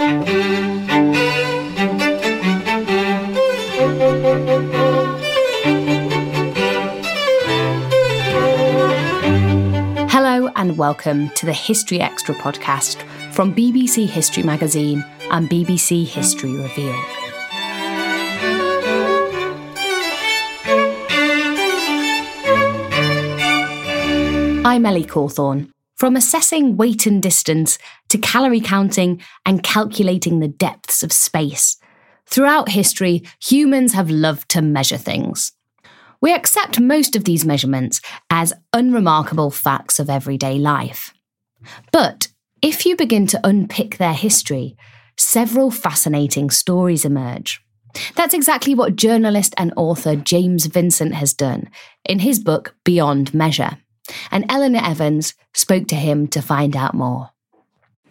Hello, and welcome to the History Extra podcast from BBC History Magazine and BBC History Revealed. I'm Ellie Cawthorne. From assessing weight and distance to calorie counting and calculating the depths of space, throughout history, humans have loved to measure things. We accept most of these measurements as unremarkable facts of everyday life. But if you begin to unpick their history, several fascinating stories emerge. That's exactly what journalist and author James Vincent has done in his book Beyond Measure and Elinor Evans spoke to him to find out more.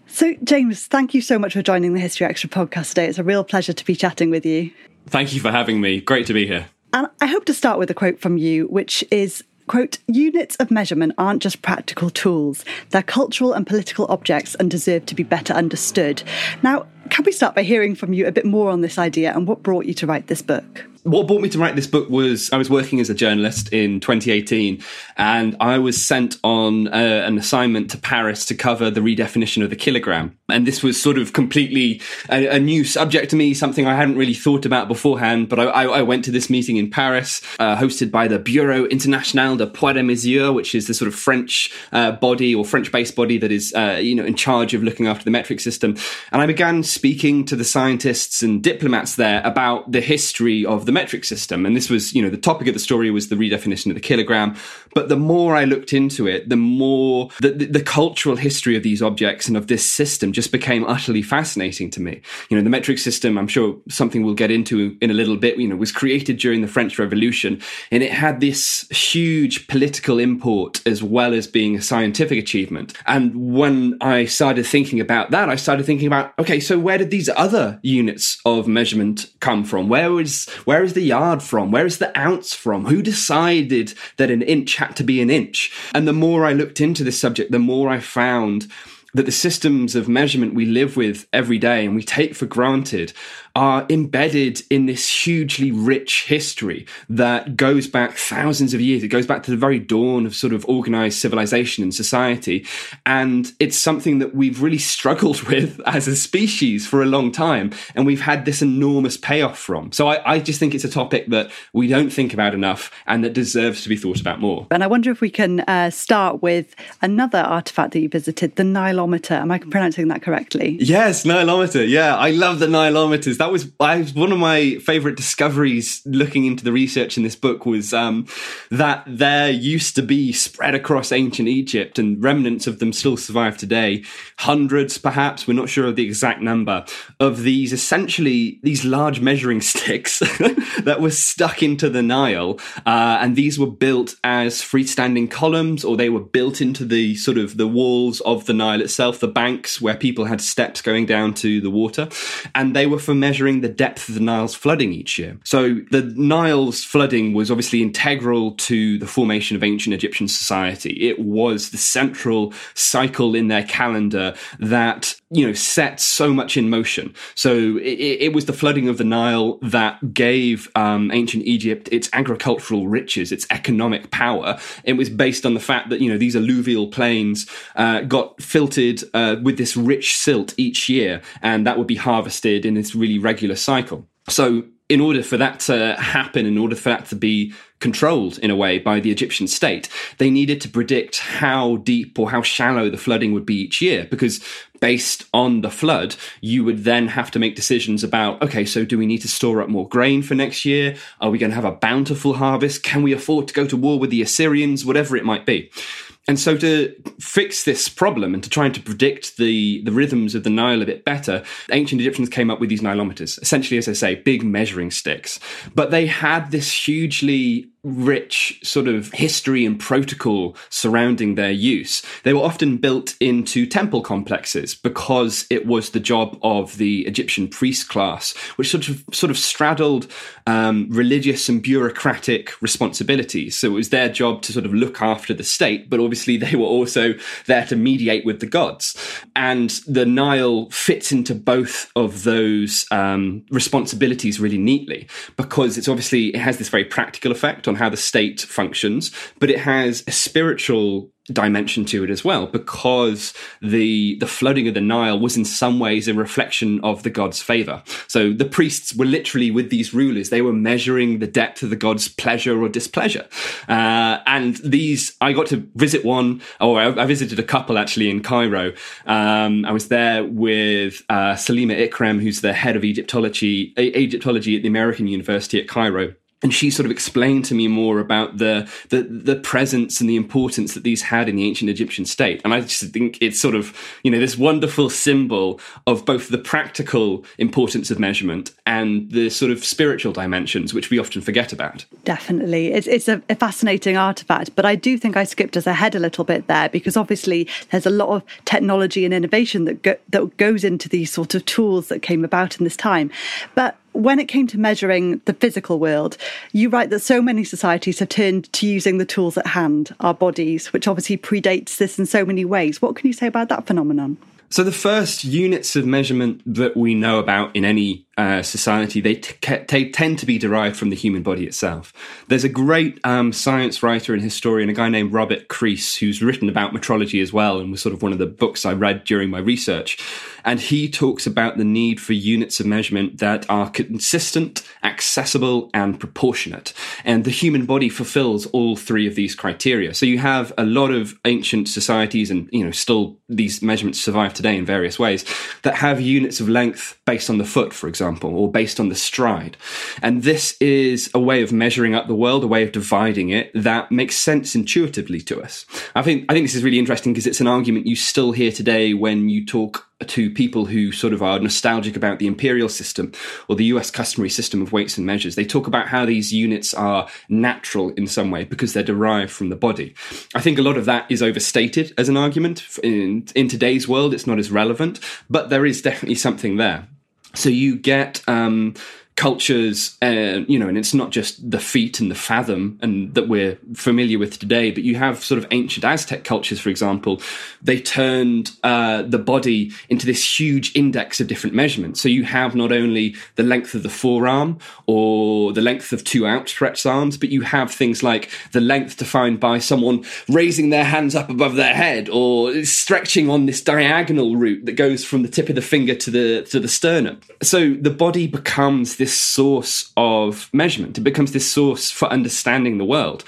So, James, thank you so much for joining the History Extra podcast today. It's a real pleasure to be chatting with you. Thank you for having me. Great to be here. And I hope to start with a quote from you, which is quote, units of measurement aren't just practical tools, they're cultural and political objects and deserve to be better understood. Now, can we start by hearing from you a bit more on this idea and what brought you to write this book? what brought me to write this book was I was working as a journalist in 2018, and I was sent on uh, an assignment to Paris to cover the redefinition of the kilogram. And this was sort of completely a, a new subject to me, something I hadn't really thought about beforehand. But I, I, I went to this meeting in Paris, uh, hosted by the Bureau International de Poids et Mesure, which is the sort of French uh, body or French-based body that is, uh, you know, in charge of looking after the metric system. And I began speaking to the scientists and diplomats there about the history of the metric system. And this was, you know, the topic of the story was the redefinition of the kilogram. But the more I looked into it, the more the, the, the cultural history of these objects and of this system just became utterly fascinating to me. You know, the metric system, I'm sure something we'll get into in a little bit, you know, was created during the French Revolution and it had this huge political import as well as being a scientific achievement. And when I started thinking about that, I started thinking about, okay, so where did these other units of measurement come from? Where was, where is the yard from? Where is the ounce from? Who decided that an inch had to be an inch? And the more I looked into this subject, the more I found that the systems of measurement we live with every day and we take for granted are embedded in this hugely rich history that goes back thousands of years. It goes back to the very dawn of sort of organized civilization and society. And it's something that we've really struggled with as a species for a long time. And we've had this enormous payoff from. So I, I just think it's a topic that we don't think about enough and that deserves to be thought about more. And I wonder if we can uh, start with another artifact that you visited, the Nilometer. Am I pronouncing that correctly? Yes, Nilometer. Yeah, I love the Nilometers that was I one of my favorite discoveries looking into the research in this book was um, that there used to be spread across ancient Egypt and remnants of them still survive today. Hundreds perhaps we're not sure of the exact number of these essentially these large measuring sticks that were stuck into the Nile. Uh, and these were built as freestanding columns or they were built into the sort of the walls of the Nile itself the banks where people had steps going down to the water. And they were for measuring the depth of the Nile's flooding each year. So the Nile's flooding was obviously integral to the formation of ancient Egyptian society. It was the central cycle in their calendar that, you know, set so much in motion. So it, it was the flooding of the Nile that gave um, ancient Egypt its agricultural riches, its economic power. It was based on the fact that, you know, these alluvial plains uh, got filtered uh, with this rich silt each year, and that would be harvested in this really regular cycle. So, in order for that to happen, in order for that to be controlled in a way by the Egyptian state, they needed to predict how deep or how shallow the flooding would be each year. Because based on the flood, you would then have to make decisions about okay, so do we need to store up more grain for next year? Are we going to have a bountiful harvest? Can we afford to go to war with the Assyrians? Whatever it might be. And so to fix this problem and to try and to predict the, the rhythms of the Nile a bit better, ancient Egyptians came up with these Nilometers, essentially, as I say, big measuring sticks. But they had this hugely rich sort of history and protocol surrounding their use. They were often built into temple complexes because it was the job of the Egyptian priest class, which sort of sort of straddled um, religious and bureaucratic responsibilities. So it was their job to sort of look after the state, but obviously they were also there to mediate with the gods. And the Nile fits into both of those um, responsibilities really neatly because it's obviously it has this very practical effect on how the state functions, but it has a spiritual dimension to it as well because the the flooding of the Nile was in some ways a reflection of the god's favor. So the priests were literally with these rulers; they were measuring the depth of the god's pleasure or displeasure. Uh, and these, I got to visit one, or I, I visited a couple actually in Cairo. Um, I was there with uh, Salima Ikram, who's the head of Egyptology Egyptology at the American University at Cairo and she sort of explained to me more about the, the the presence and the importance that these had in the ancient Egyptian state. And I just think it's sort of you know this wonderful symbol of both the practical importance of measurement and the sort of spiritual dimensions which we often forget about. Definitely, it's it's a, a fascinating artifact. But I do think I skipped us ahead a little bit there because obviously there's a lot of technology and innovation that go, that goes into these sort of tools that came about in this time. But when it came to measuring the physical world, you write that so many societies have turned to using the tools at hand, our bodies, which obviously predates this in so many ways. What can you say about that phenomenon? So, the first units of measurement that we know about in any uh, society, they, t- t- tend to be derived from the human body itself. There's a great um, science writer and historian, a guy named Robert Crease, who's written about metrology as well, and was sort of one of the books I read during my research. And he talks about the need for units of measurement that are consistent, accessible, and proportionate. And the human body fulfills all three of these criteria. So you have a lot of ancient societies, and you know, still these measurements survive today in various ways, that have units of length based on the foot, for example example, or based on the stride. And this is a way of measuring up the world, a way of dividing it that makes sense intuitively to us. I think I think this is really interesting because it's an argument you still hear today when you talk to people who sort of are nostalgic about the imperial system or the US customary system of weights and measures. They talk about how these units are natural in some way because they're derived from the body. I think a lot of that is overstated as an argument. In, in today's world, it's not as relevant, but there is definitely something there. So you get um, cultures, uh, you know, and it's not just the feet and the fathom and that we're familiar with today, but you have sort of ancient Aztec cultures, for example. They turned uh, the body into this huge index of different measurements. So you have not only the length of the forearm or the length of two outstretched arms, but you have things like the length defined by someone raising their hands up above their head or stretching on this diagonal route that goes from the tip of the finger to the to the sternum. So the body becomes this this source of measurement. It becomes this source for understanding the world.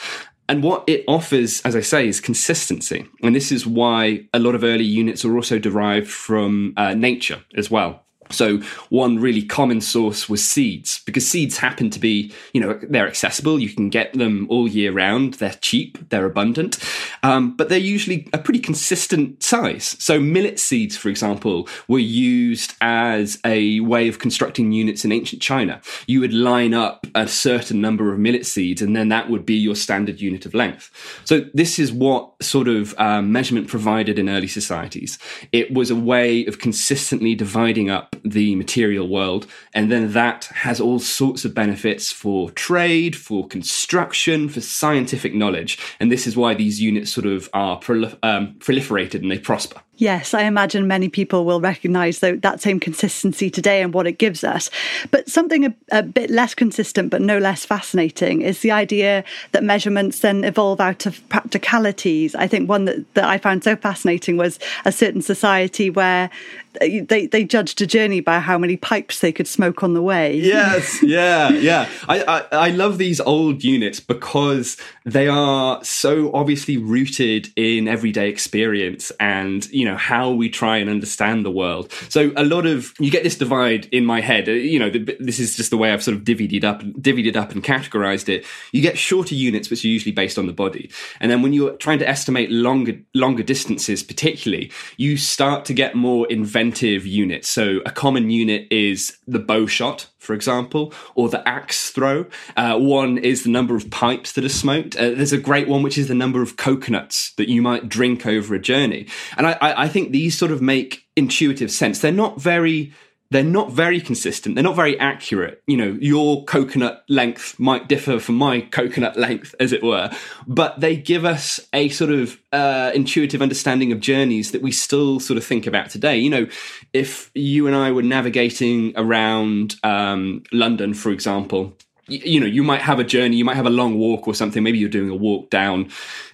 And what it offers, as I say, is consistency. And this is why a lot of early units are also derived from uh, nature as well. So one really common source was seeds because seeds happen to be, you know, they're accessible. You can get them all year round. They're cheap. They're abundant. Um, but they're usually a pretty consistent size. So millet seeds, for example, were used as a way of constructing units in ancient China. You would line up a certain number of millet seeds and then that would be your standard unit of length. So this is what sort of um, measurement provided in early societies. It was a way of consistently dividing up the material world. And then that has all sorts of benefits for trade, for construction, for scientific knowledge. And this is why these units sort of are prolif- um, proliferated and they prosper. Yes, I imagine many people will recognise that same consistency today and what it gives us. But something a, a, bit less consistent, but no less fascinating, is the idea that measurements then evolve out of practicalities. I think one that, that I found so fascinating was a certain society where they they judged a journey by how many pipes they could smoke on the way. Yes, yeah, yeah. I, I, I love these old units because they are so obviously rooted in everyday experience and you know how we try and understand the world. So a lot of you get this divide in my head. Uh, you know, this is just the way I've sort of divvied it up, divvied it up, and categorized it. You get shorter units, which are usually based on the body, and then when you're trying to estimate longer longer distances, particularly, you start to get more inventive units. So a common unit is the bow shot, for example, or the axe throw. Uh, one is the number of pipes that are smoked. Uh, there's a great one which is the number of coconuts that you might drink over a journey. And I, I, I think these sort of make intuitive sense. They're not very they're not very consistent. They're not very accurate. You know, your coconut length might differ from my coconut length, as it were, but they give us a sort of uh, intuitive understanding of journeys that we still sort of think about today. You know, if you and I were navigating around um, London, for example, you know you might have a journey you might have a long walk or something maybe you're doing a walk down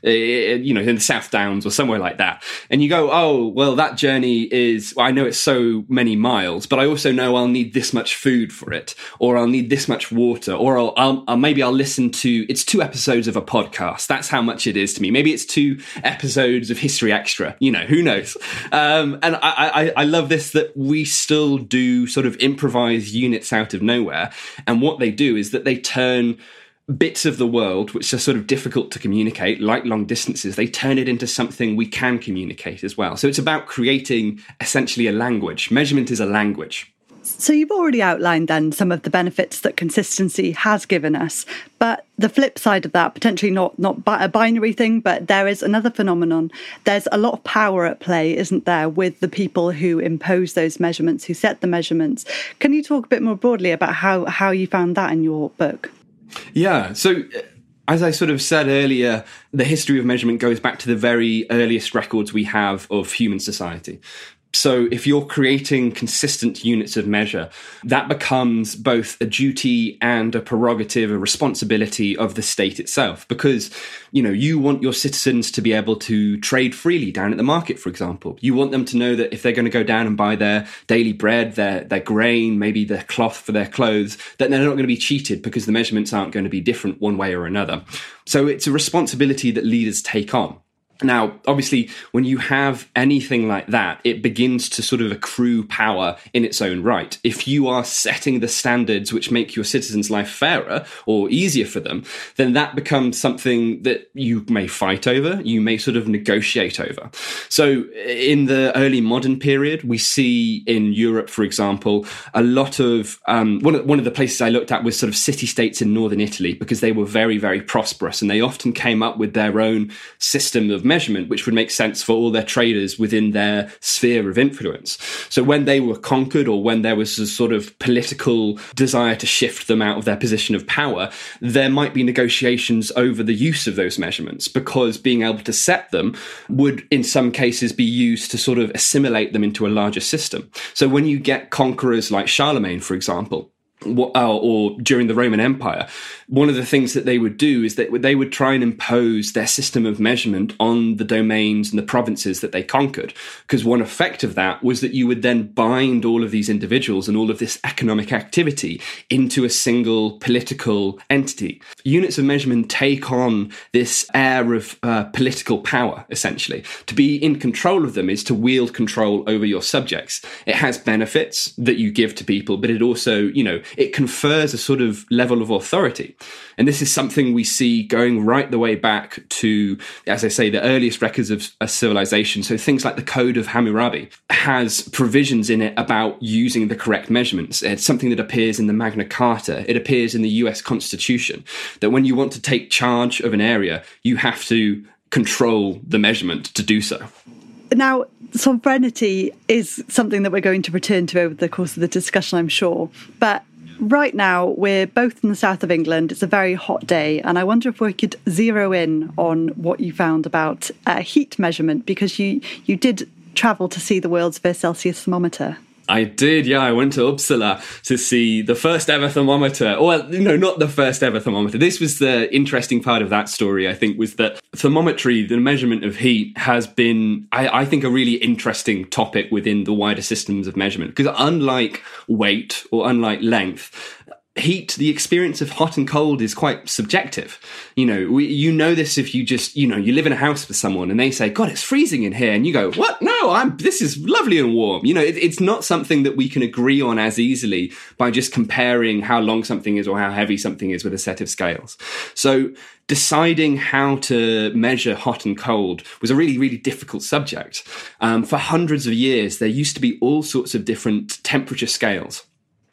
uh, you know in the south downs or somewhere like that and you go oh well that journey is well, i know it's so many miles but i also know i'll need this much food for it or i'll need this much water or I'll, I'll, I'll, maybe i'll listen to it's two episodes of a podcast. That's how much it is to me. Maybe it's two episodes of history extra you know who knows? Um, and I, I i love this that we still do sort of improvise units out of nowhere and what they do is that they turn bits of the world which are sort of difficult to communicate, like long distances, they turn it into something we can communicate as well. So it's about creating essentially a language. Measurement is a language. So you've already outlined then some of the benefits that consistency has given us, but the flip side of that, potentially not not a binary thing, but there is another phenomenon. There's a lot of power at play, isn't there, with the people who impose those measurements, who set the measurements. Can you talk a bit more broadly about how how you found that in your book? Yeah. So uh, as I sort of said earlier, the history of measurement goes back to the very earliest records we have of human society. So if you're creating consistent units of measure, that becomes both a duty and a prerogative, a responsibility of the state itself, because, you know, you want your citizens to be able to trade freely down at the market, for example. You want them to know that if they're going to go down and buy their daily bread, their, their grain, maybe their cloth for their clothes, that they're not going to be cheated because the measurements aren't going to be different one way or another. So it's a responsibility that leaders take on. Now, obviously, when you have anything like that, it begins to sort of accrue power in its own right. If you are setting the standards which make your citizens' life fairer or easier for them, then that becomes something that you may fight over, you may sort of negotiate over. So, in the early modern period, we see in Europe, for example, a lot of um, one, of, one of the places I looked at was sort of city states in northern Italy because they were very, very prosperous and they often came up with their own system of measurement, which would make sense for all their traders within their sphere of influence. So when they were conquered or when there was a sort of political desire to shift them out of their position of power, there might be negotiations over the use of those measurements because being able to set them would in some cases be used to sort of assimilate them into a larger system. So when you get conquerors like Charlemagne, for example, or during the Roman Empire, one of the things that they would do is that they would try and impose their system of measurement on the domains and the provinces that they conquered. Because one effect of that was that you would then bind all of these individuals and all of this economic activity into a single political entity. Units of measurement take on this air of uh, political power, essentially. To be in control of them is to wield control over your subjects. It has benefits that you give to people, but it also, you know, it confers a sort of level of authority. And this is something we see going right the way back to, as I say, the earliest records of a civilization. So things like the Code of Hammurabi has provisions in it about using the correct measurements. It's something that appears in the Magna Carta. It appears in the US Constitution that when you want to take charge of an area, you have to control the measurement to do so. now sovereignty is something that we're going to return to over the course of the discussion, I'm sure. But right now, we're both in the south of England. It's a very hot day, and I wonder if we could zero in on what you found about uh, heat measurement because you you did travel to see the world's first Celsius thermometer. I did, yeah. I went to Uppsala to see the first ever thermometer. Oh, or, no, not the first ever thermometer. This was the interesting part of that story, I think, was that thermometry, the measurement of heat, has been, I, I think, a really interesting topic within the wider systems of measurement. Because unlike weight or unlike length, heat, the experience of hot and cold is quite subjective. You know, we, you know this if you just, you know, you live in a house with someone and they say, God, it's freezing in here. And you go, what? No, I'm, this is lovely and warm. You know, it, it's not something that we can agree on as easily by just comparing how long something is or how heavy something is with a set of scales. So deciding how to measure hot and cold was a really, really difficult subject. Um, for hundreds of years, there used to be all sorts of different temperature scales.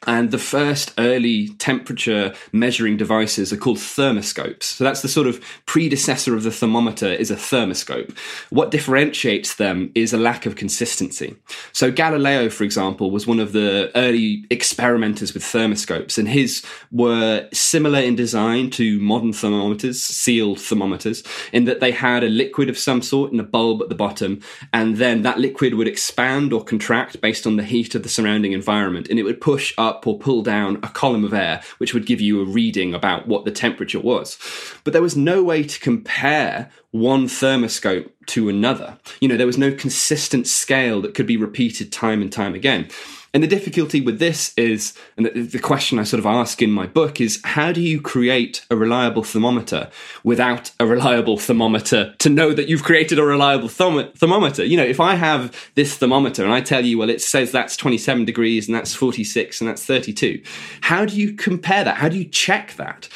And the first early temperature measuring devices are called thermoscopes. So that's the sort of predecessor of the thermometer is a thermoscope. What differentiates them is a lack of consistency. So Galileo, for example, was one of the early experimenters with thermoscopes and his were similar in design to modern thermometers, sealed thermometers, in that they had a liquid of some sort in a bulb at the bottom. And then that liquid would expand or contract based on the heat of the surrounding environment. And it would push up up or pull down a column of air, which would give you a reading about what the temperature was. But there was no way to compare one thermoscope to another. You know, there was no consistent scale that could be repeated time and time again. And the difficulty with this is, and the question I sort of ask in my book is, how do you create a reliable thermometer without a reliable thermometer to know that you've created a reliable thermometer? You know, if I have this thermometer and I tell you, well, it says that's 27 degrees and that's 46 and that's 32, how do you compare that? How do you check that?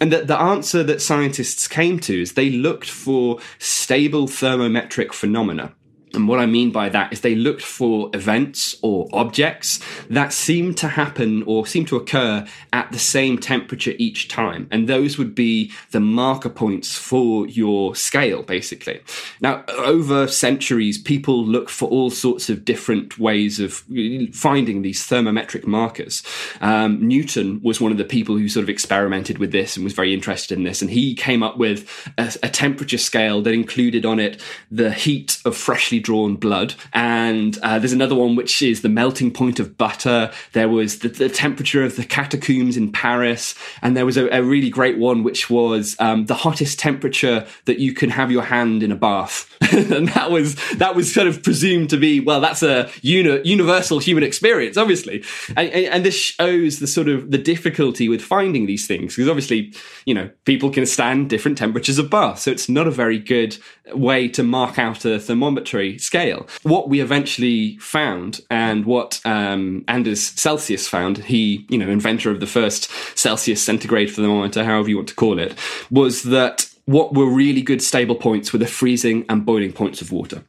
And the, the answer that scientists came to is they looked for stable thermometric phenomena. And what I mean by that is they looked for events or objects that seemed to happen or seem to occur at the same temperature each time. And those would be the marker points for your scale, basically. Now, over centuries, people look for all sorts of different ways of finding these thermometric markers. Um, Newton was one of the people who sort of experimented with this and was very interested in this. And he came up with a, a temperature scale that included on it the heat of freshly drawn blood. And uh, there's another one which is the melting point of butter. There was the, the temperature of the catacombs in Paris. And there was a, a really great one which was um, the hottest temperature that you can have your hand in a bath. and that was that was kind of presumed to be well that's a uni- universal human experience obviously and, and, this shows the sort of the difficulty with finding these things because obviously you know people can stand different temperatures of bath so it's not a very good way to mark out a thermometry scale. What we eventually found, and what um, Anders Celsius found, he, you know, inventor of the first Celsius centigrade thermometer, however you want to call it, was that what were really good stable points were the freezing and boiling points of water.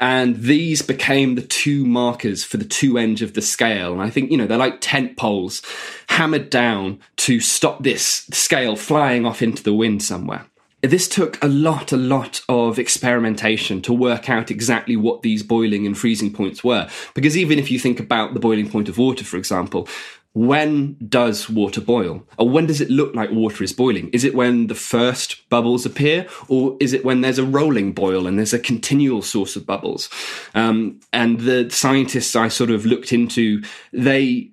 And these became the two markers for the two ends of the scale. And I think, you know, they're like tent poles hammered down to stop this scale flying off into the wind somewhere this took a lot, a lot of experimentation to work out exactly what these boiling and freezing points were. Because even if you think about the boiling point of water, for example, when does water boil? Or when does it look like water is boiling? Is it when the first bubbles appear? Or is it when there's a rolling boil and there's a continual source of bubbles? Um, and the scientists I sort of looked into, they,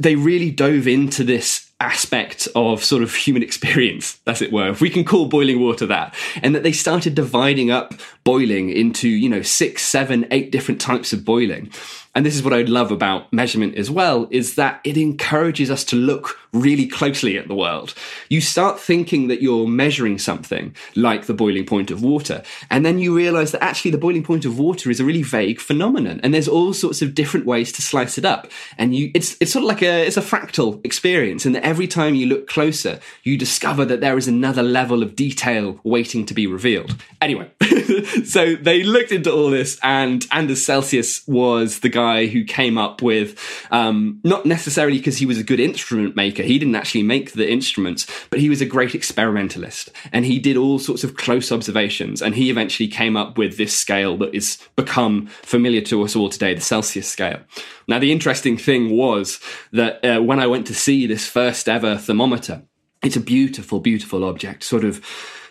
they really dove into this aspect of sort of human experience, as it were, if we can call boiling water that, and that they started dividing up boiling into, you know, six, seven, eight different types of boiling and this is what I love about measurement as well, is that it encourages us to look really closely at the world. You start thinking that you're measuring something like the boiling point of water, and then you realize that actually the boiling point of water is a really vague phenomenon, and there's all sorts of different ways to slice it up. And you, it's, it's sort of like a, it's a fractal experience, and that every time you look closer, you discover that there is another level of detail waiting to be revealed. Anyway, so they looked into all this, and Anders Celsius was the guy who came up with, um, not necessarily because he was a good instrument maker. He didn't actually make the instruments, but he was a great experimentalist, and he did all sorts of close observations, and he eventually came up with this scale that is become familiar to us all today, the Celsius scale. Now, the interesting thing was that uh, when I went to see this first ever thermometer, it's a beautiful, beautiful object, sort of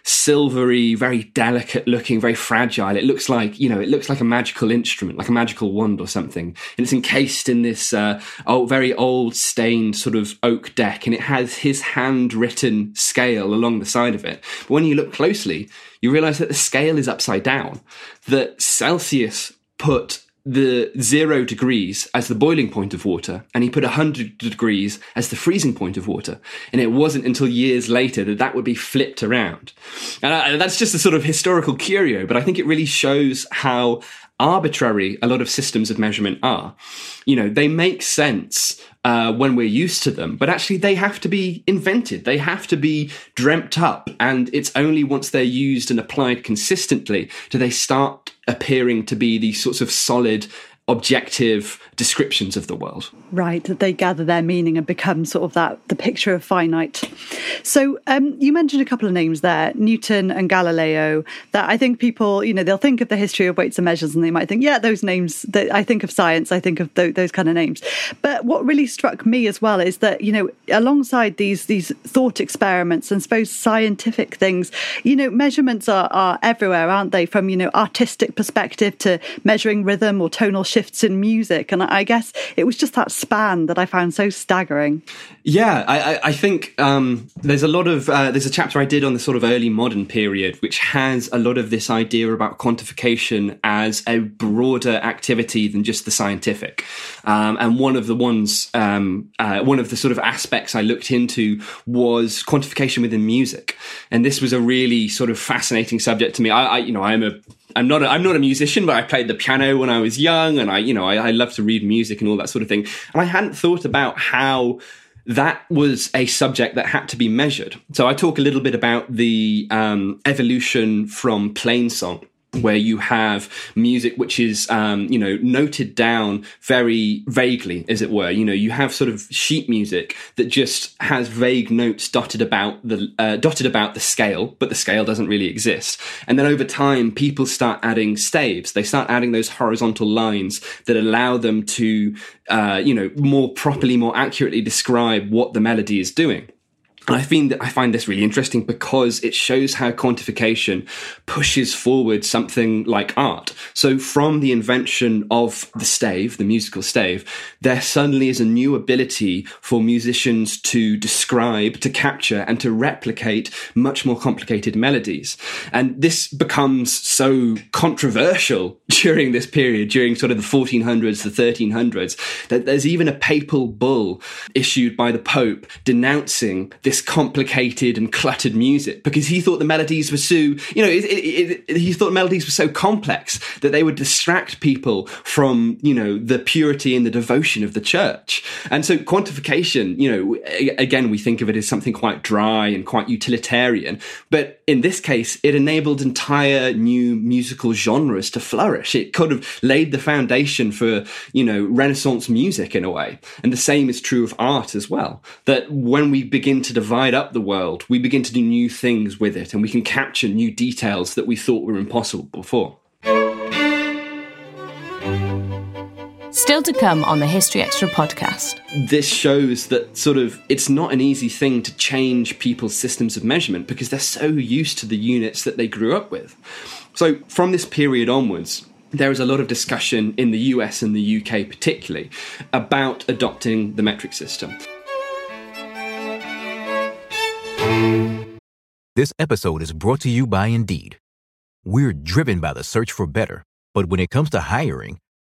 silvery, very delicate looking, very fragile. It looks like, you know, it looks like a magical instrument, like a magical wand or something. And it's encased in this uh, old, very old stained sort of oak deck. And it has his handwritten scale along the side of it. But when you look closely, you realize that the scale is upside down. That Celsius put the zero degrees as the boiling point of water and he put 100 degrees as the freezing point of water. And it wasn't until years later that that would be flipped around. And I, that's just a sort of historical curio, but I think it really shows how arbitrary a lot of systems of measurement are. You know, they make sense uh, when we're used to them, but actually they have to be invented. They have to be dreamt up. And it's only once they're used and applied consistently do they start appearing to be these sorts of solid objective descriptions of the world. Right, that they gather their meaning and become sort of that the picture of finite. So um, you mentioned a couple of names there, Newton and Galileo. That I think people, you know, they'll think of the history of weights and measures, and they might think, yeah, those names. That I think of science, I think of th- those kind of names. But what really struck me as well is that you know, alongside these these thought experiments and suppose scientific things, you know, measurements are are everywhere, aren't they? From you know, artistic perspective to measuring rhythm or tonal shifts in music. And I guess it was just that span that I found so staggering. Yeah, I, I think um, there's a lot of uh, there's a chapter I did on the sort of early modern period, which has a lot of this idea about quantification as a broader activity than just the scientific. Um, and one of the ones, um, uh, one of the sort of aspects I looked into was quantification within music, and this was a really sort of fascinating subject to me. I, I you know, I'm a I'm not a, I'm not a musician, but I played the piano when I was young, and I you know I, I love to read music and all that sort of thing. And I hadn't thought about how that was a subject that had to be measured. So I talk a little bit about the um, evolution from plain song where you have music which is um, you know noted down very vaguely as it were. You know you have sort of sheet music that just has vague notes dotted about the uh, dotted about the scale but the scale doesn't really exist. And then over time people start adding staves. They start adding those horizontal lines that allow them to uh, you know more properly more accurately describe what the melody is doing I find I find this really interesting because it shows how quantification pushes forward something like art. So from the invention of the stave, the musical stave, there suddenly is a new ability for musicians to describe, to capture, and to replicate much more complicated melodies. And this becomes so controversial during this period, during sort of the 1400s, the 1300s, that there's even a papal bull issued by the Pope denouncing this this complicated and cluttered music because he thought the melodies were so, you know, it, it, it, he thought melodies were so complex that they would distract people from, you know, the purity and the devotion of the church. And so quantification, you know, again, we think of it as something quite dry and quite utilitarian. But in this case, it enabled entire new musical genres to flourish. It kind of laid the foundation for, you know, Renaissance music in a way. And the same is true of art as well. That when we begin to divide up the world, we begin to do new things with it and we can capture new details that we thought were impossible before. Still to come on the History Extra podcast. This shows that sort of it's not an easy thing to change people's systems of measurement because they're so used to the units that they grew up with. So, from this period onwards, there is a lot of discussion in the US and the UK, particularly, about adopting the metric system. This episode is brought to you by Indeed. We're driven by the search for better, but when it comes to hiring,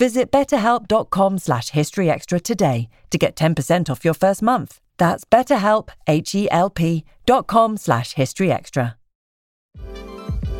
Visit betterhelp.com slash historyextra today to get 10% off your first month. That's betterhelp, H-E-L-P dot com slash historyextra.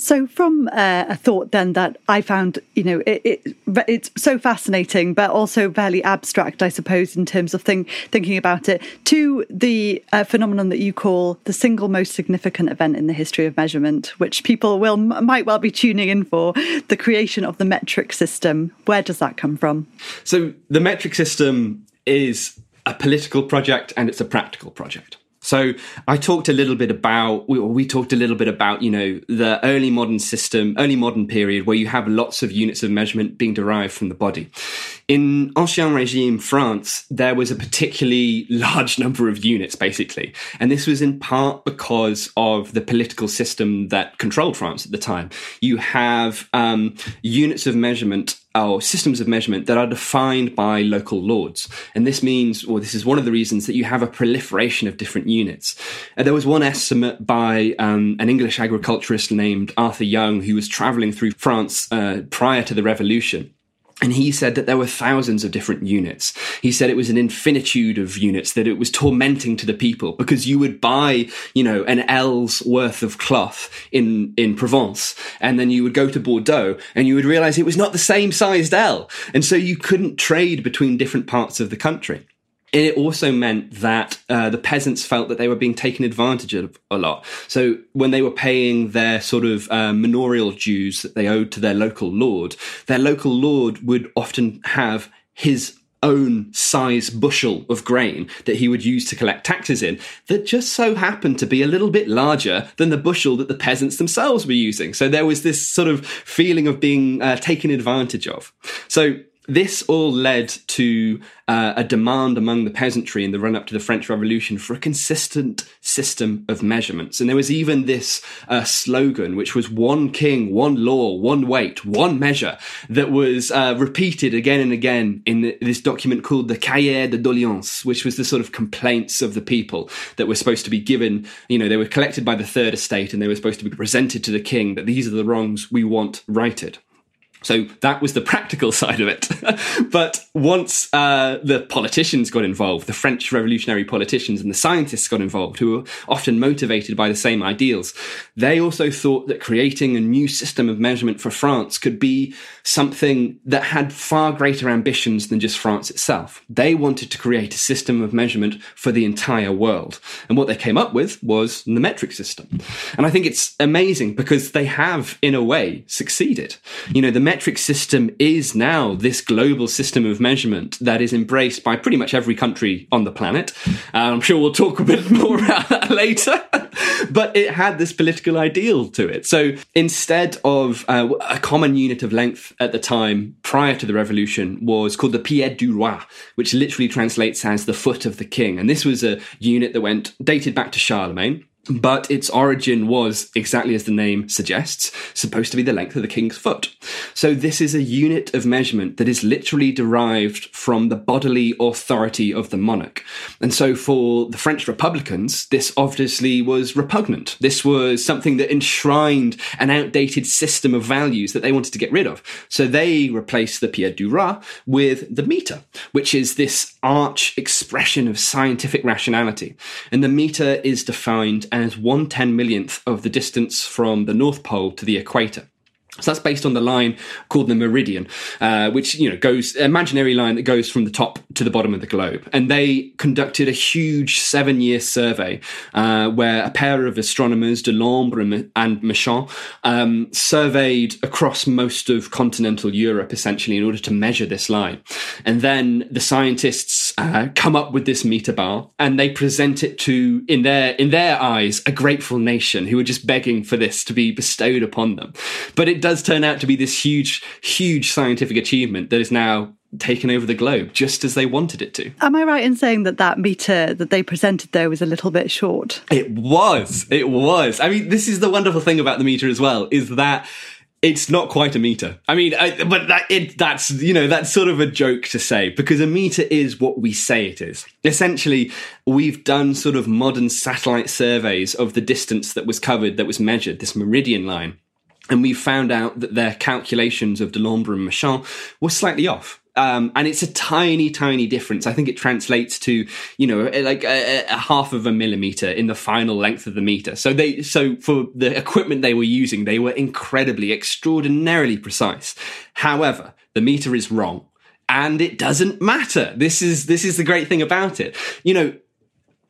So, from uh, a thought then that I found, you know, it, it, it's so fascinating, but also fairly abstract, I suppose, in terms of think, thinking about it, to the uh, phenomenon that you call the single most significant event in the history of measurement, which people will might well be tuning in for, the creation of the metric system. Where does that come from? So, the metric system is a political project and it's a practical project. So I talked a little bit about we, we, talked a little bit about you know the early modern system, early modern period where you have lots of units of measurement being derived from the body. In Ancien Regime France, there was a particularly large number of units, basically, and this was in part because of the political system that controlled France at the time. You have um, units of measurement or systems of measurement that are defined by local lords. And this means, or this is one of the reasons that you have a proliferation of different units. Uh, there was one estimate by um, an English agriculturist named Arthur Young, who was traveling through France uh, prior to the revolution. And he said that there were thousands of different units. He said it was an infinitude of units, that it was tormenting to the people because you would buy, you know, an ell's worth of cloth in, in Provence and then you would go to Bordeaux and you would realize it was not the same sized L. And so you couldn't trade between different parts of the country. And it also meant that uh, the peasants felt that they were being taken advantage of a lot. So when they were paying their sort of uh, manorial dues that they owed to their local lord, their local lord would often have his own size bushel of grain that he would use to collect taxes in that just so happened to be a little bit larger than the bushel that the peasants themselves were using. So there was this sort of feeling of being uh, taken advantage of. So this all led to uh, a demand among the peasantry in the run up to the French Revolution for a consistent system of measurements. And there was even this uh, slogan, which was one king, one law, one weight, one measure, that was uh, repeated again and again in this document called the Cahiers de Doléances, which was the sort of complaints of the people that were supposed to be given. You know, they were collected by the Third Estate and they were supposed to be presented to the king that these are the wrongs we want righted. So that was the practical side of it. but once uh, the politicians got involved, the French revolutionary politicians and the scientists got involved, who were often motivated by the same ideals, they also thought that creating a new system of measurement for France could be something that had far greater ambitions than just France itself. They wanted to create a system of measurement for the entire world. And what they came up with was the metric system. And I think it's amazing because they have, in a way, succeeded. You know, the metric system is now this global system of measurement that is embraced by pretty much every country on the planet. Uh, I'm sure we'll talk a bit more about that later. but it had this political ideal to it. So instead of uh, a common unit of length at the time prior to the revolution was called the pied du roi, which literally translates as the foot of the king. And this was a unit that went dated back to Charlemagne but its origin was, exactly as the name suggests, supposed to be the length of the king's foot. So this is a unit of measurement that is literally derived from the bodily authority of the monarch. And so for the French Republicans, this obviously was repugnant. This was something that enshrined an outdated system of values that they wanted to get rid of. So they replaced the pied du roi with the meter, which is this arch expression of scientific rationality. And the meter is defined one ten millionth of the distance from the North Pole to the equator. So that's based on the line called the meridian, uh, which you know goes imaginary line that goes from the top to the bottom of the globe. And they conducted a huge seven-year survey uh, where a pair of astronomers, Delambre and Méchain, um, surveyed across most of continental Europe essentially in order to measure this line. And then the scientists uh, come up with this meter bar, and they present it to, in their in their eyes, a grateful nation who are just begging for this to be bestowed upon them. But it does turn out to be this huge, huge scientific achievement that is now taken over the globe just as they wanted it to. Am I right in saying that that meter that they presented though was a little bit short? It was. It was. I mean, this is the wonderful thing about the meter as well is that it's not quite a meter. I mean, I, but that it that's you know that's sort of a joke to say because a meter is what we say it is. Essentially, we've done sort of modern satellite surveys of the distance that was covered, that was measured, this meridian line. And we found out that their calculations of Delambre and Méchain were slightly off. Um, and it's a tiny, tiny difference. I think it translates to, you know, eh, like a, a, half of a millimeter in the final length of the meter. So they, so for the equipment they were using, they were incredibly, extraordinarily precise. However, the meter is wrong and it doesn't matter. This is, this is the great thing about it. You know,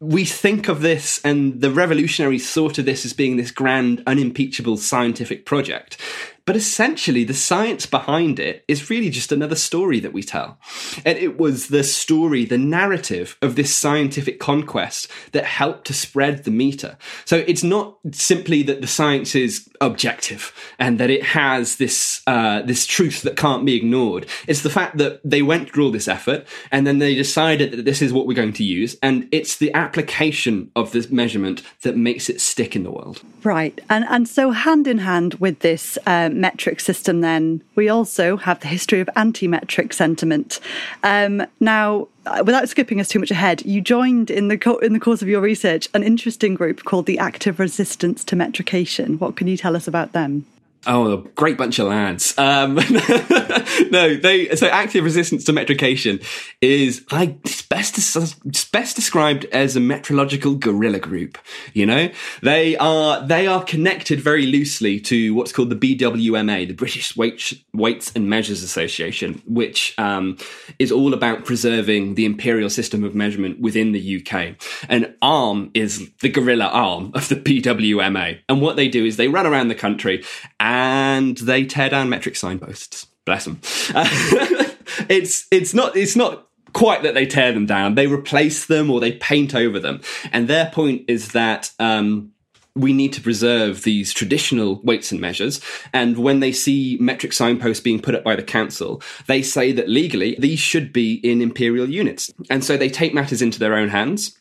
we think of this and the revolutionaries thought of this as being this grand, unimpeachable scientific project. But essentially, the science behind it is really just another story that we tell. And it was the story, the narrative of this scientific conquest that helped to spread the meter. So it's not simply that the science is objective and that it has this uh, this truth that can't be ignored. It's the fact that they went through all this effort and then they decided that this is what we're going to use, and it's the application of this measurement that makes it stick in the world. Right, and and so hand in hand with this. Um, metric system, then we also have the history of anti metric sentiment. Um, now, uh, without skipping us too much ahead, you joined in the co- in the course of your research an interesting group called the Active Resistance to Metrication. What can you tell us about them? Oh, a great bunch of lads. Um, no, they so active resistance to metrication is like it's best it's best described as a metrological guerrilla group. You know, they are they are connected very loosely to what's called the BWMA, the British Weights, Weights and Measures Association, which um, is all about preserving the imperial system of measurement within the UK. And ARM is the guerrilla arm of the BWMA, and what they do is they run around the country. And and they tear down metric signposts. Bless them. It's it's not it's not quite that they tear them down. They replace them or they paint over them. And their point is that. Um, we need to preserve these traditional weights and measures. And when they see metric signposts being put up by the council, they say that legally these should be in imperial units. And so they take matters into their own hands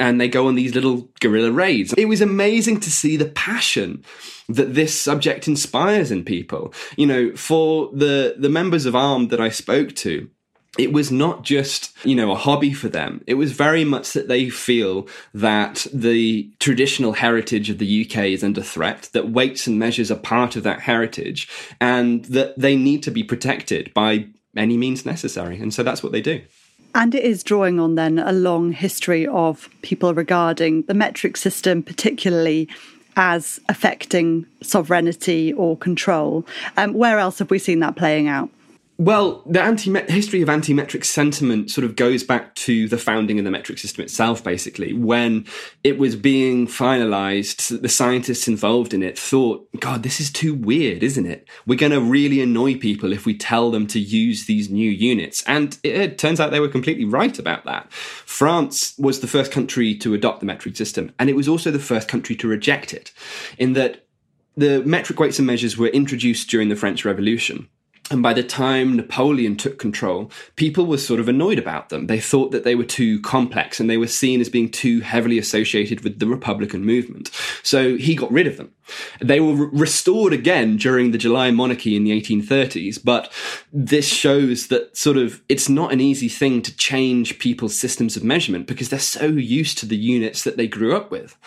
and they go on these little guerrilla raids. It was amazing to see the passion that this subject inspires in people. You know, for the the members of ARM that I spoke to, it was not just, you know, a hobby for them. It was very much that they feel that the traditional heritage of the UK is under threat, that weights and measures are part of that heritage, and that they need to be protected by any means necessary. And so that's what they do. And it is drawing on then a long history of people regarding the metric system, particularly as affecting sovereignty or control. Um, where else have we seen that playing out? Well, the anti history of anti-metric sentiment sort of goes back to the founding of the metric system itself, basically. When it was being finalized, the scientists involved in it thought, God, this is too weird, isn't it? We're going to really annoy people if we tell them to use these new units. And it, it turns out they were completely right about that. France was the first country to adopt the metric system, and it was also the first country to reject it, in that the metric weights and measures were introduced during the French Revolution And by the time Napoleon took control, people were sort of annoyed about them. They thought that they were too complex and they were seen as being too heavily associated with the Republican movement. So he got rid of them. They were re- restored again during the July monarchy in the 1830s, but this shows that sort of it's not an easy thing to change people's systems of measurement because they're so used to the units that they grew up with.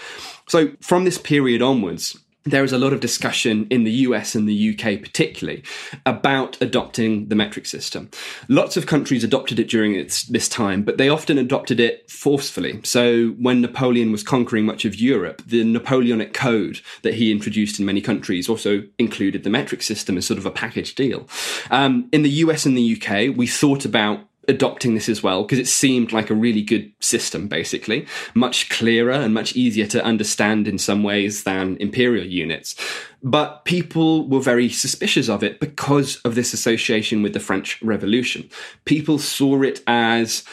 So from this period onwards, there is a lot of discussion in the US and the UK particularly about adopting the metric system. Lots of countries adopted it during its, this time, but they often adopted it forcefully. So when Napoleon was conquering much of Europe, the Napoleonic Code that he introduced in many countries also included the metric system as sort of a package deal. Um, in the US and the UK, we thought about adopting this as well because it seemed like a really good system, basically, much clearer and much easier to understand in some ways than imperial units. But people were very suspicious of it because of this association with the French Revolution. People saw it as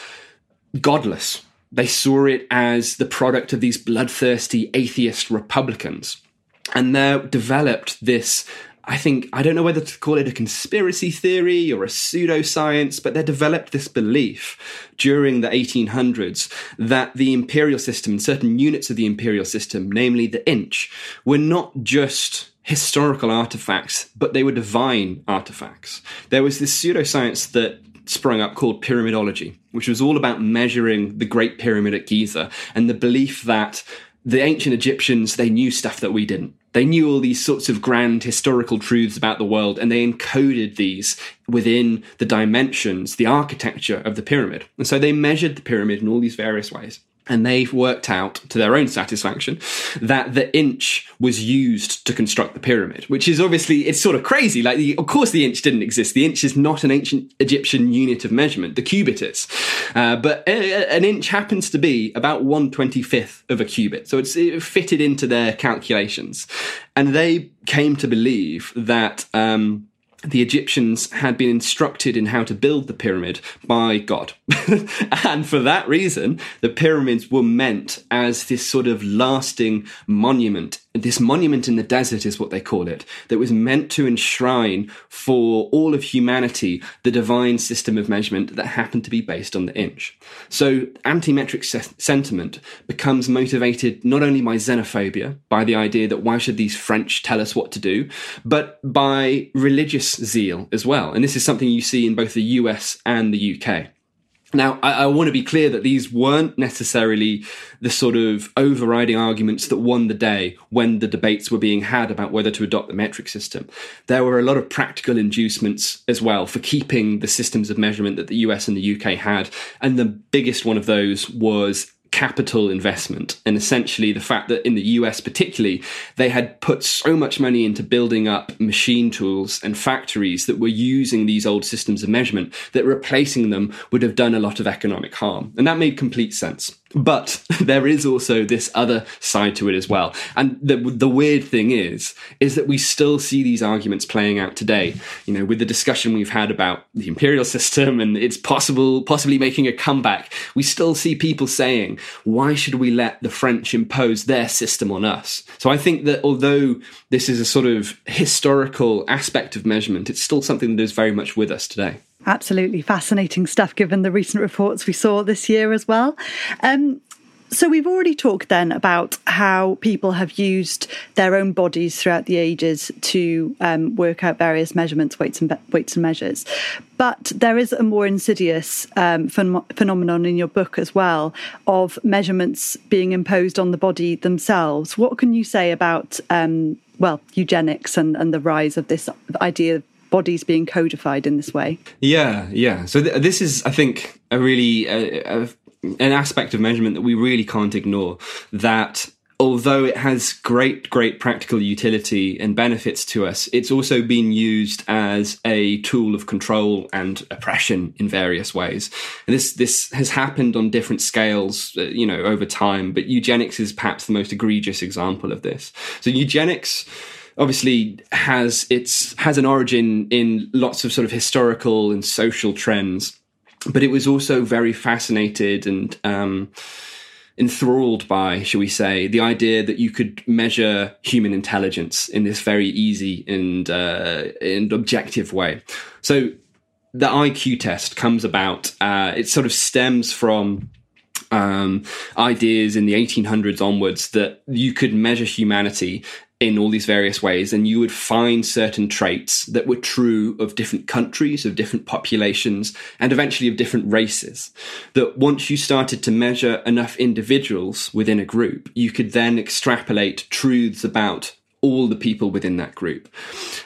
godless. They saw it as the product of these bloodthirsty atheist Republicans. And there developed this I think, I don't know whether to call it a conspiracy theory or a pseudoscience, but they developed this belief during the 1800s that the imperial system and certain units of the imperial system, namely the inch, were not just historical artifacts, but they were divine artifacts. There was this pseudoscience that sprung up called pyramidology, which was all about measuring the Great Pyramid at Giza and the belief that the ancient Egyptians, they knew stuff that we didn't. They knew all these sorts of grand historical truths about the world and they encoded these within the dimensions, the architecture of the pyramid. And so they measured the pyramid in all these various ways and they've worked out to their own satisfaction that the inch was used to construct the pyramid which is obviously it's sort of crazy. Like the, of course the inch didn't exist. The inch is not an ancient egyptian unit of measurement. The cubit is. Uh, but a, an inch happens to be about 125th of a cubit. So it's it fitted into their calculations. And they came to believe that um, the Egyptians had been instructed in how to build the pyramid by God. and for that reason, the pyramids were meant as this sort of lasting monument. This monument in the desert is what they call it, that was meant to enshrine for all of humanity the divine system of measurement that happened to be based on the inch. So anti-metric se- sentiment becomes motivated not only by xenophobia, by the idea that why should these French tell us what to do, but by religious zeal as well. And this is something you see in both the US and the UK. Now, I, I, want to be clear that these weren't necessarily the sort of overriding arguments that won the day when the debates were being had about whether to adopt the metric system. There were a lot of practical inducements as well for keeping the systems of measurement that the US and the UK had. And the biggest one of those was capital investment and essentially the fact that in the US particularly they had put so much money into building up machine tools and factories that were using these old systems of measurement that replacing them would have done a lot of economic harm. And that made complete sense but there is also this other side to it as well. And the, the weird thing is, is that we still see these arguments playing out today. You know, with the discussion we've had about the imperial system and it's possible, possibly making a comeback, we still see people saying, why should we let the French impose their system on us? So I think that although this is a sort of historical aspect of measurement, it's still something that is very much with us today. Absolutely fascinating stuff, given the recent reports we saw this year as well. Um, so we've already talked then about how people have used their own bodies throughout the ages to um, work out various measurements, weights and weights and measures. But there is a more insidious um, phen- phenomenon in your book as well of measurements being imposed on the body themselves. What can you say about um, well eugenics and, and the rise of this idea bodies being codified in this way. Yeah, yeah. So th- this is, I think, a really uh, uh, an aspect of measurement that we really can't ignore. That although it has great, great practical utility and benefits to us, it's also been used as a tool of control and oppression in various ways. And this, this has happened on different scales, uh, you know, over time, but eugenics is perhaps the most egregious example of this. So eugenics, obviously has its has an origin in lots of sort of historical and social trends, but it was also very fascinated and um, enthralled by, shall we say, the idea that you could measure human intelligence in this very easy and uh, and objective way. So the IQ test comes about. Uh, it sort of stems from um, ideas in the 1800s onwards that you could measure humanity in all these various ways, and you would find certain traits that were true of different countries, of different populations, and eventually of different races. That once you started to measure enough individuals within a group, you could then extrapolate truths about all the people within that group.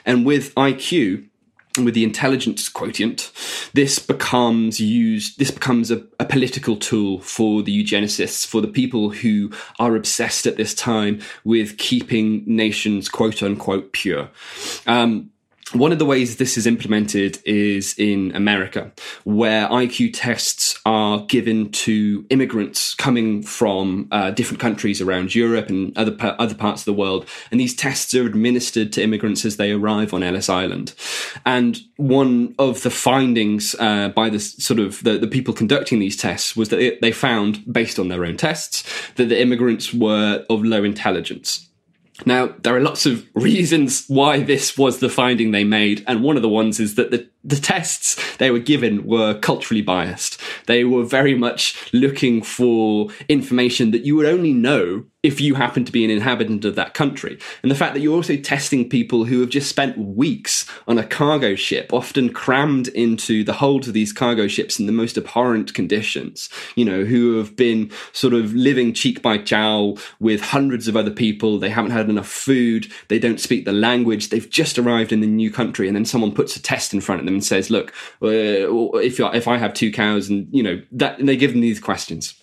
And with IQ, with the intelligence quotient, this becomes used, this becomes a, a, political tool for the eugenicists, for the people who are obsessed at this time with keeping nations quote unquote pure. Um, one of the ways this is implemented is in America, where IQ tests are given to immigrants coming from uh, different countries around Europe and other other parts of the world, and these tests are administered to immigrants as they arrive on Ellis Island. And one of the findings uh, by the sort of the, the people conducting these tests was that they found, based on their own tests, that the immigrants were of low intelligence. Now, there are lots of reasons why this was the finding they made, and one of the ones is that the the tests they were given were culturally biased. They were very much looking for information that you would only know if you happen to be an inhabitant of that country. And the fact that you're also testing people who have just spent weeks on a cargo ship, often crammed into the holds of these cargo ships in the most abhorrent conditions, you know, who have been sort of living cheek by jowl with hundreds of other people. They haven't had enough food. They don't speak the language. They've just arrived in the new country. And then someone puts a test in front of them them and says, "Look, uh, if if I have two cows, and you know that," and they give them these questions.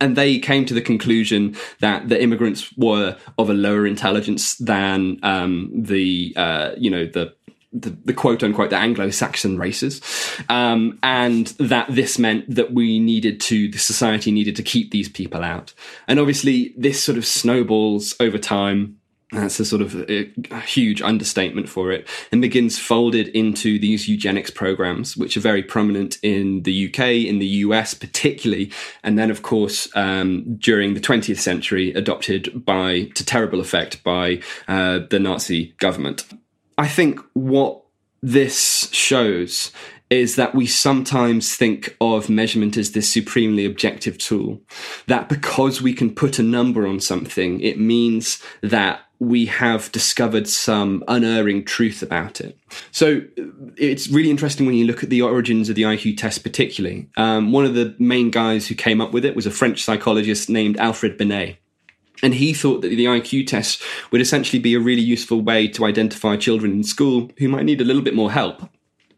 And they came to the conclusion that the immigrants were of a lower intelligence than um, the, uh, you know, the the, the, quote unquote the Anglo-Saxon races, um, and that this meant that we needed to the society needed to keep these people out, and obviously this sort of snowballs over time. That's a sort of a, a huge understatement for it, and begins folded into these eugenics programs, which are very prominent in the UK, in the US particularly, and then of course um, during the 20th century, adopted by to terrible effect by uh, the Nazi government. I think what this shows is that we sometimes think of measurement as this supremely objective tool. That because we can put a number on something, it means that we have discovered some unerring truth about it. So it's really interesting when you look at the origins of the IQ test, particularly. Um, one of the main guys who came up with it was a French psychologist named Alfred Binet. And he thought that the IQ test would essentially be a really useful way to identify children in school who might need a little bit more help.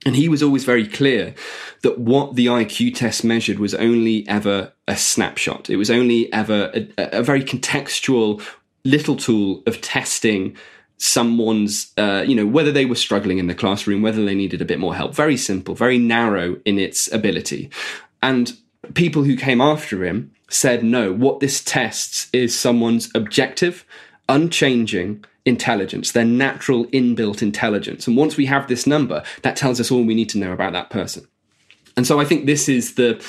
And he was always very clear that what the IQ test measured was only ever a snapshot. It was only ever a, a very contextual little tool of testing someone's, uh, you know, whether they were struggling in the classroom, whether they needed a bit more help. Very simple, very narrow in its ability. And people who came after him said, no, what this tests is someone's objective, unchanging intelligence, their natural inbuilt intelligence. And once we have this number, that tells us all we need to know about that person. And so I think this is the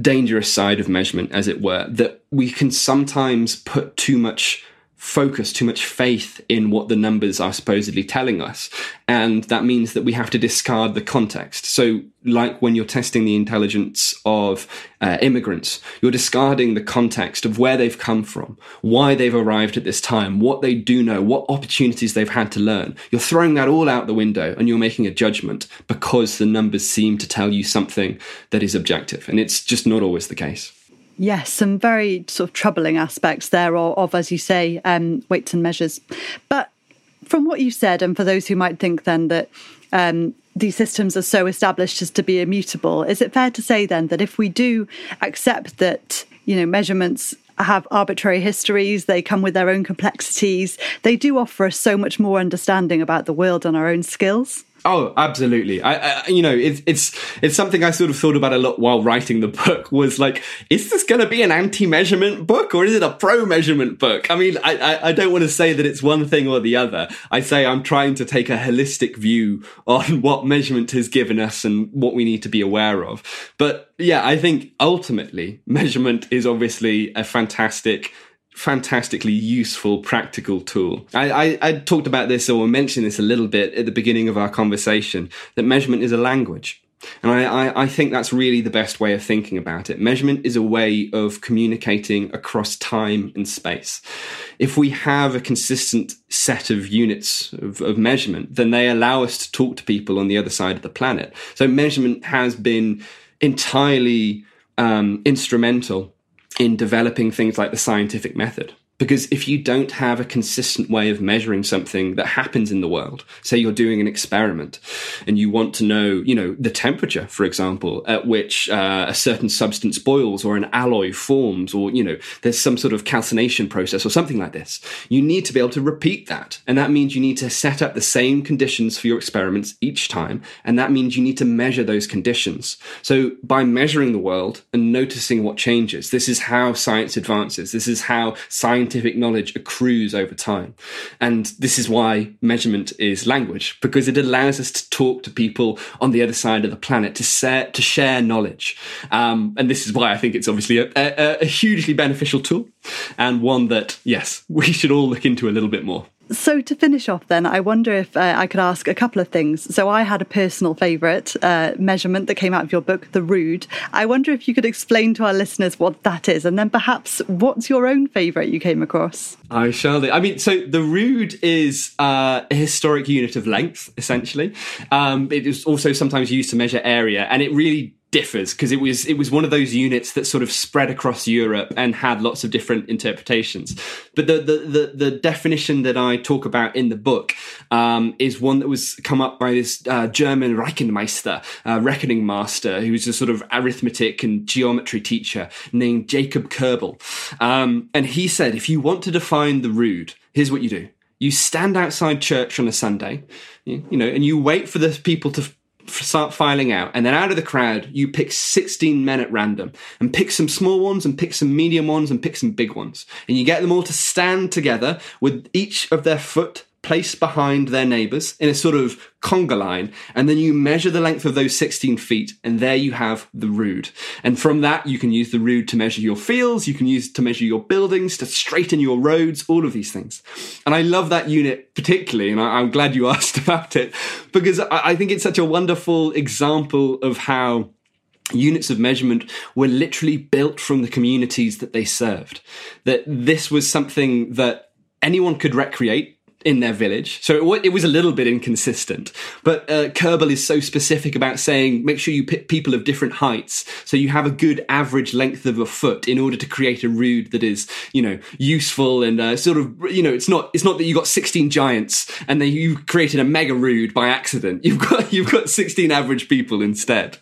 dangerous side of measurement, as it were, that we can sometimes put too much focus too much faith in what the numbers are supposedly telling us. And that means that we have to discard the context. So, like when you're testing the intelligence of uh, immigrants, you're discarding the context of where they've come from, why they've arrived at this time, what they do know, what opportunities they've had to learn. You're throwing that all out the window and you're making a judgment because the numbers seem to tell you something that is objective. And it's just not always the case. Yes, some very sort of troubling aspects there of, of as you say, um, weights and measures. But from what you said, and for those who might think then that um, these systems are so established as to be immutable, is it fair to say then that if we do accept that you know measurements have arbitrary histories, they come with their own complexities, they do offer us so much more understanding about the world and our own skills? Oh, absolutely. I, I you know, it's it's it's something I sort of thought about a lot while writing the book. Was like, is this going to be an anti-measurement book or is it a pro-measurement book? I mean, I, I, I don't want to say that it's one thing or the other. I say I'm trying to take a holistic view on what measurement has given us and what we need to be aware of. But yeah, I think ultimately measurement is obviously a fantastic fantastically useful, practical tool. I, I, I, talked about this or mentioned this a little bit at the beginning of our conversation that measurement is a language. And I, I, I think that's really the best way of thinking about it. Measurement is a way of communicating across time and space. If we have a consistent set of units of, of measurement, then they allow us to talk to people on the other side of the planet. So measurement has been entirely um, instrumental in developing things like the scientific method. Because if you don't have a consistent way of measuring something that happens in the world, say you're doing an experiment and you want to know, you know, the temperature, for example, at which uh, a certain substance boils or an alloy forms, or, you know, there's some sort of calcination process or something like this, you need to be able to repeat that. And that means you need to set up the same conditions for your experiments each time. And that means you need to measure those conditions. So by measuring the world and noticing what changes, this is how science advances. This is how science scientific knowledge accrues over time. And this is why measurement is language, because it allows us to talk to people on the other side of the planet, to, share, to share knowledge. Um, and this is why I think it's obviously a, a, a hugely beneficial tool and one that, yes, we should all look into a little bit more. So, to finish off, then, I wonder if uh, I could ask a couple of things. So, I had a personal favourite uh, measurement that came out of your book, The Rood. I wonder if you could explain to our listeners what that is, and then perhaps what's your own favourite you came across? I shall. I mean, so the rood is uh, a historic unit of length, essentially. Um, it is also sometimes used to measure area, and it really differs because it was it was one of those units that sort of spread across Europe and had lots of different interpretations. But the the the, the definition that I talk about in the book um, is one that was come up by this uh, German Rechenmeister, uh, reckoning master, who's a sort of arithmetic and geometry teacher named Jacob Köbel, um, and he said if you want to define the rood, here's what you do. You stand outside church on a Sunday, you, you know, and you wait for the people to start filing out, and then out of the crowd, you pick 16 men at random and pick some small ones and pick some medium ones and pick some big ones. And you get them all to stand together with each of their foot placed behind their neighbors in a sort of conga line, and then you measure the length of those 16 feet, and there you have the rood. And from that, you can use the rood to measure your fields, you can use it to measure your buildings, to straighten your roads, all of these things. And I love that unit particularly, and I, am glad you asked about it, because I, I think it's such a wonderful example of how units of measurement were literally built from the communities that they served. That this was something that anyone could recreate in their village. So it, it, was a little bit inconsistent. But uh, Köbel is so specific about saying make sure you pick people of different heights so you have a good average length of a foot in order to create a rood that is, you know, useful and uh, sort of, you know, it's not it's not that you got 16 giants and then you created a mega rood by accident. You've got you've got 16 average people instead.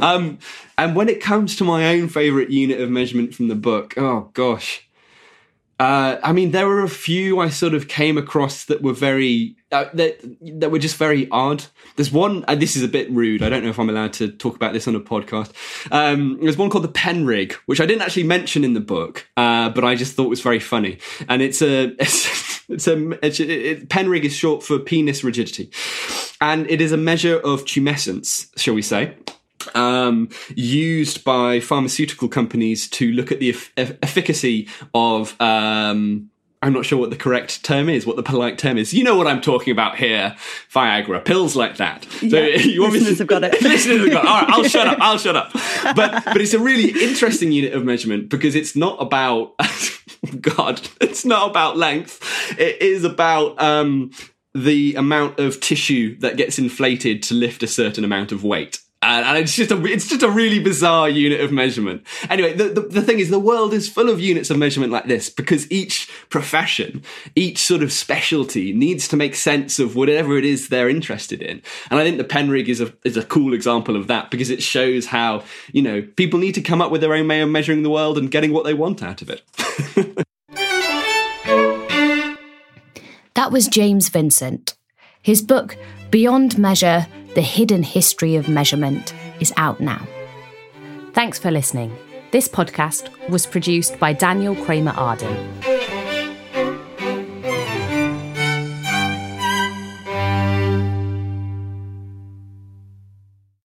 Um, and when it comes to my own favorite unit of measurement from the book, oh gosh. Uh, I mean, there were a few I sort of came across that were very uh, that that were just very odd. There's one. Uh, this is a bit rude. I don't know if I'm allowed to talk about this on a podcast. Um, there's one called the Pen Rig, which I didn't actually mention in the book, uh, but I just thought was very funny. And it's a it's, it's a it's, it, Penrig is short for penis rigidity, and it is a measure of tumescence, shall we say? Um, used by pharmaceutical companies to look at the efficacy of. Um, I'm not sure what the correct term is, what the polite term is. You know what I'm talking about here. Viagra, pills like that. So yeah, you listeners have got it. listeners have got it. All right, I'll shut up. I'll shut up. But but it's a really interesting unit of measurement because it's not about God. It's not about length. It is about um, the amount of tissue that gets inflated to lift a certain amount of weight and, it's just a it's just a really bizarre unit of measurement. Anyway, the, the, the thing is, the world is full of units of measurement like this because each profession, each sort of specialty needs to make sense of whatever it is they're interested in. And I think the Penrig is a is a cool example of that because it shows how you know people need to come up with their own way of measuring the world and getting what they want out of it. that was James Vincent. His book, Beyond Measure The Hidden History of Measurement, is out now. Thanks for listening. This podcast was produced by Daniel Kramer Arden.